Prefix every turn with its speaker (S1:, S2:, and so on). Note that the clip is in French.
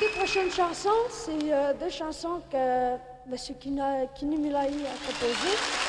S1: deux prochaines chansons, c'est euh, deux chansons que M. Kinumilai a composées.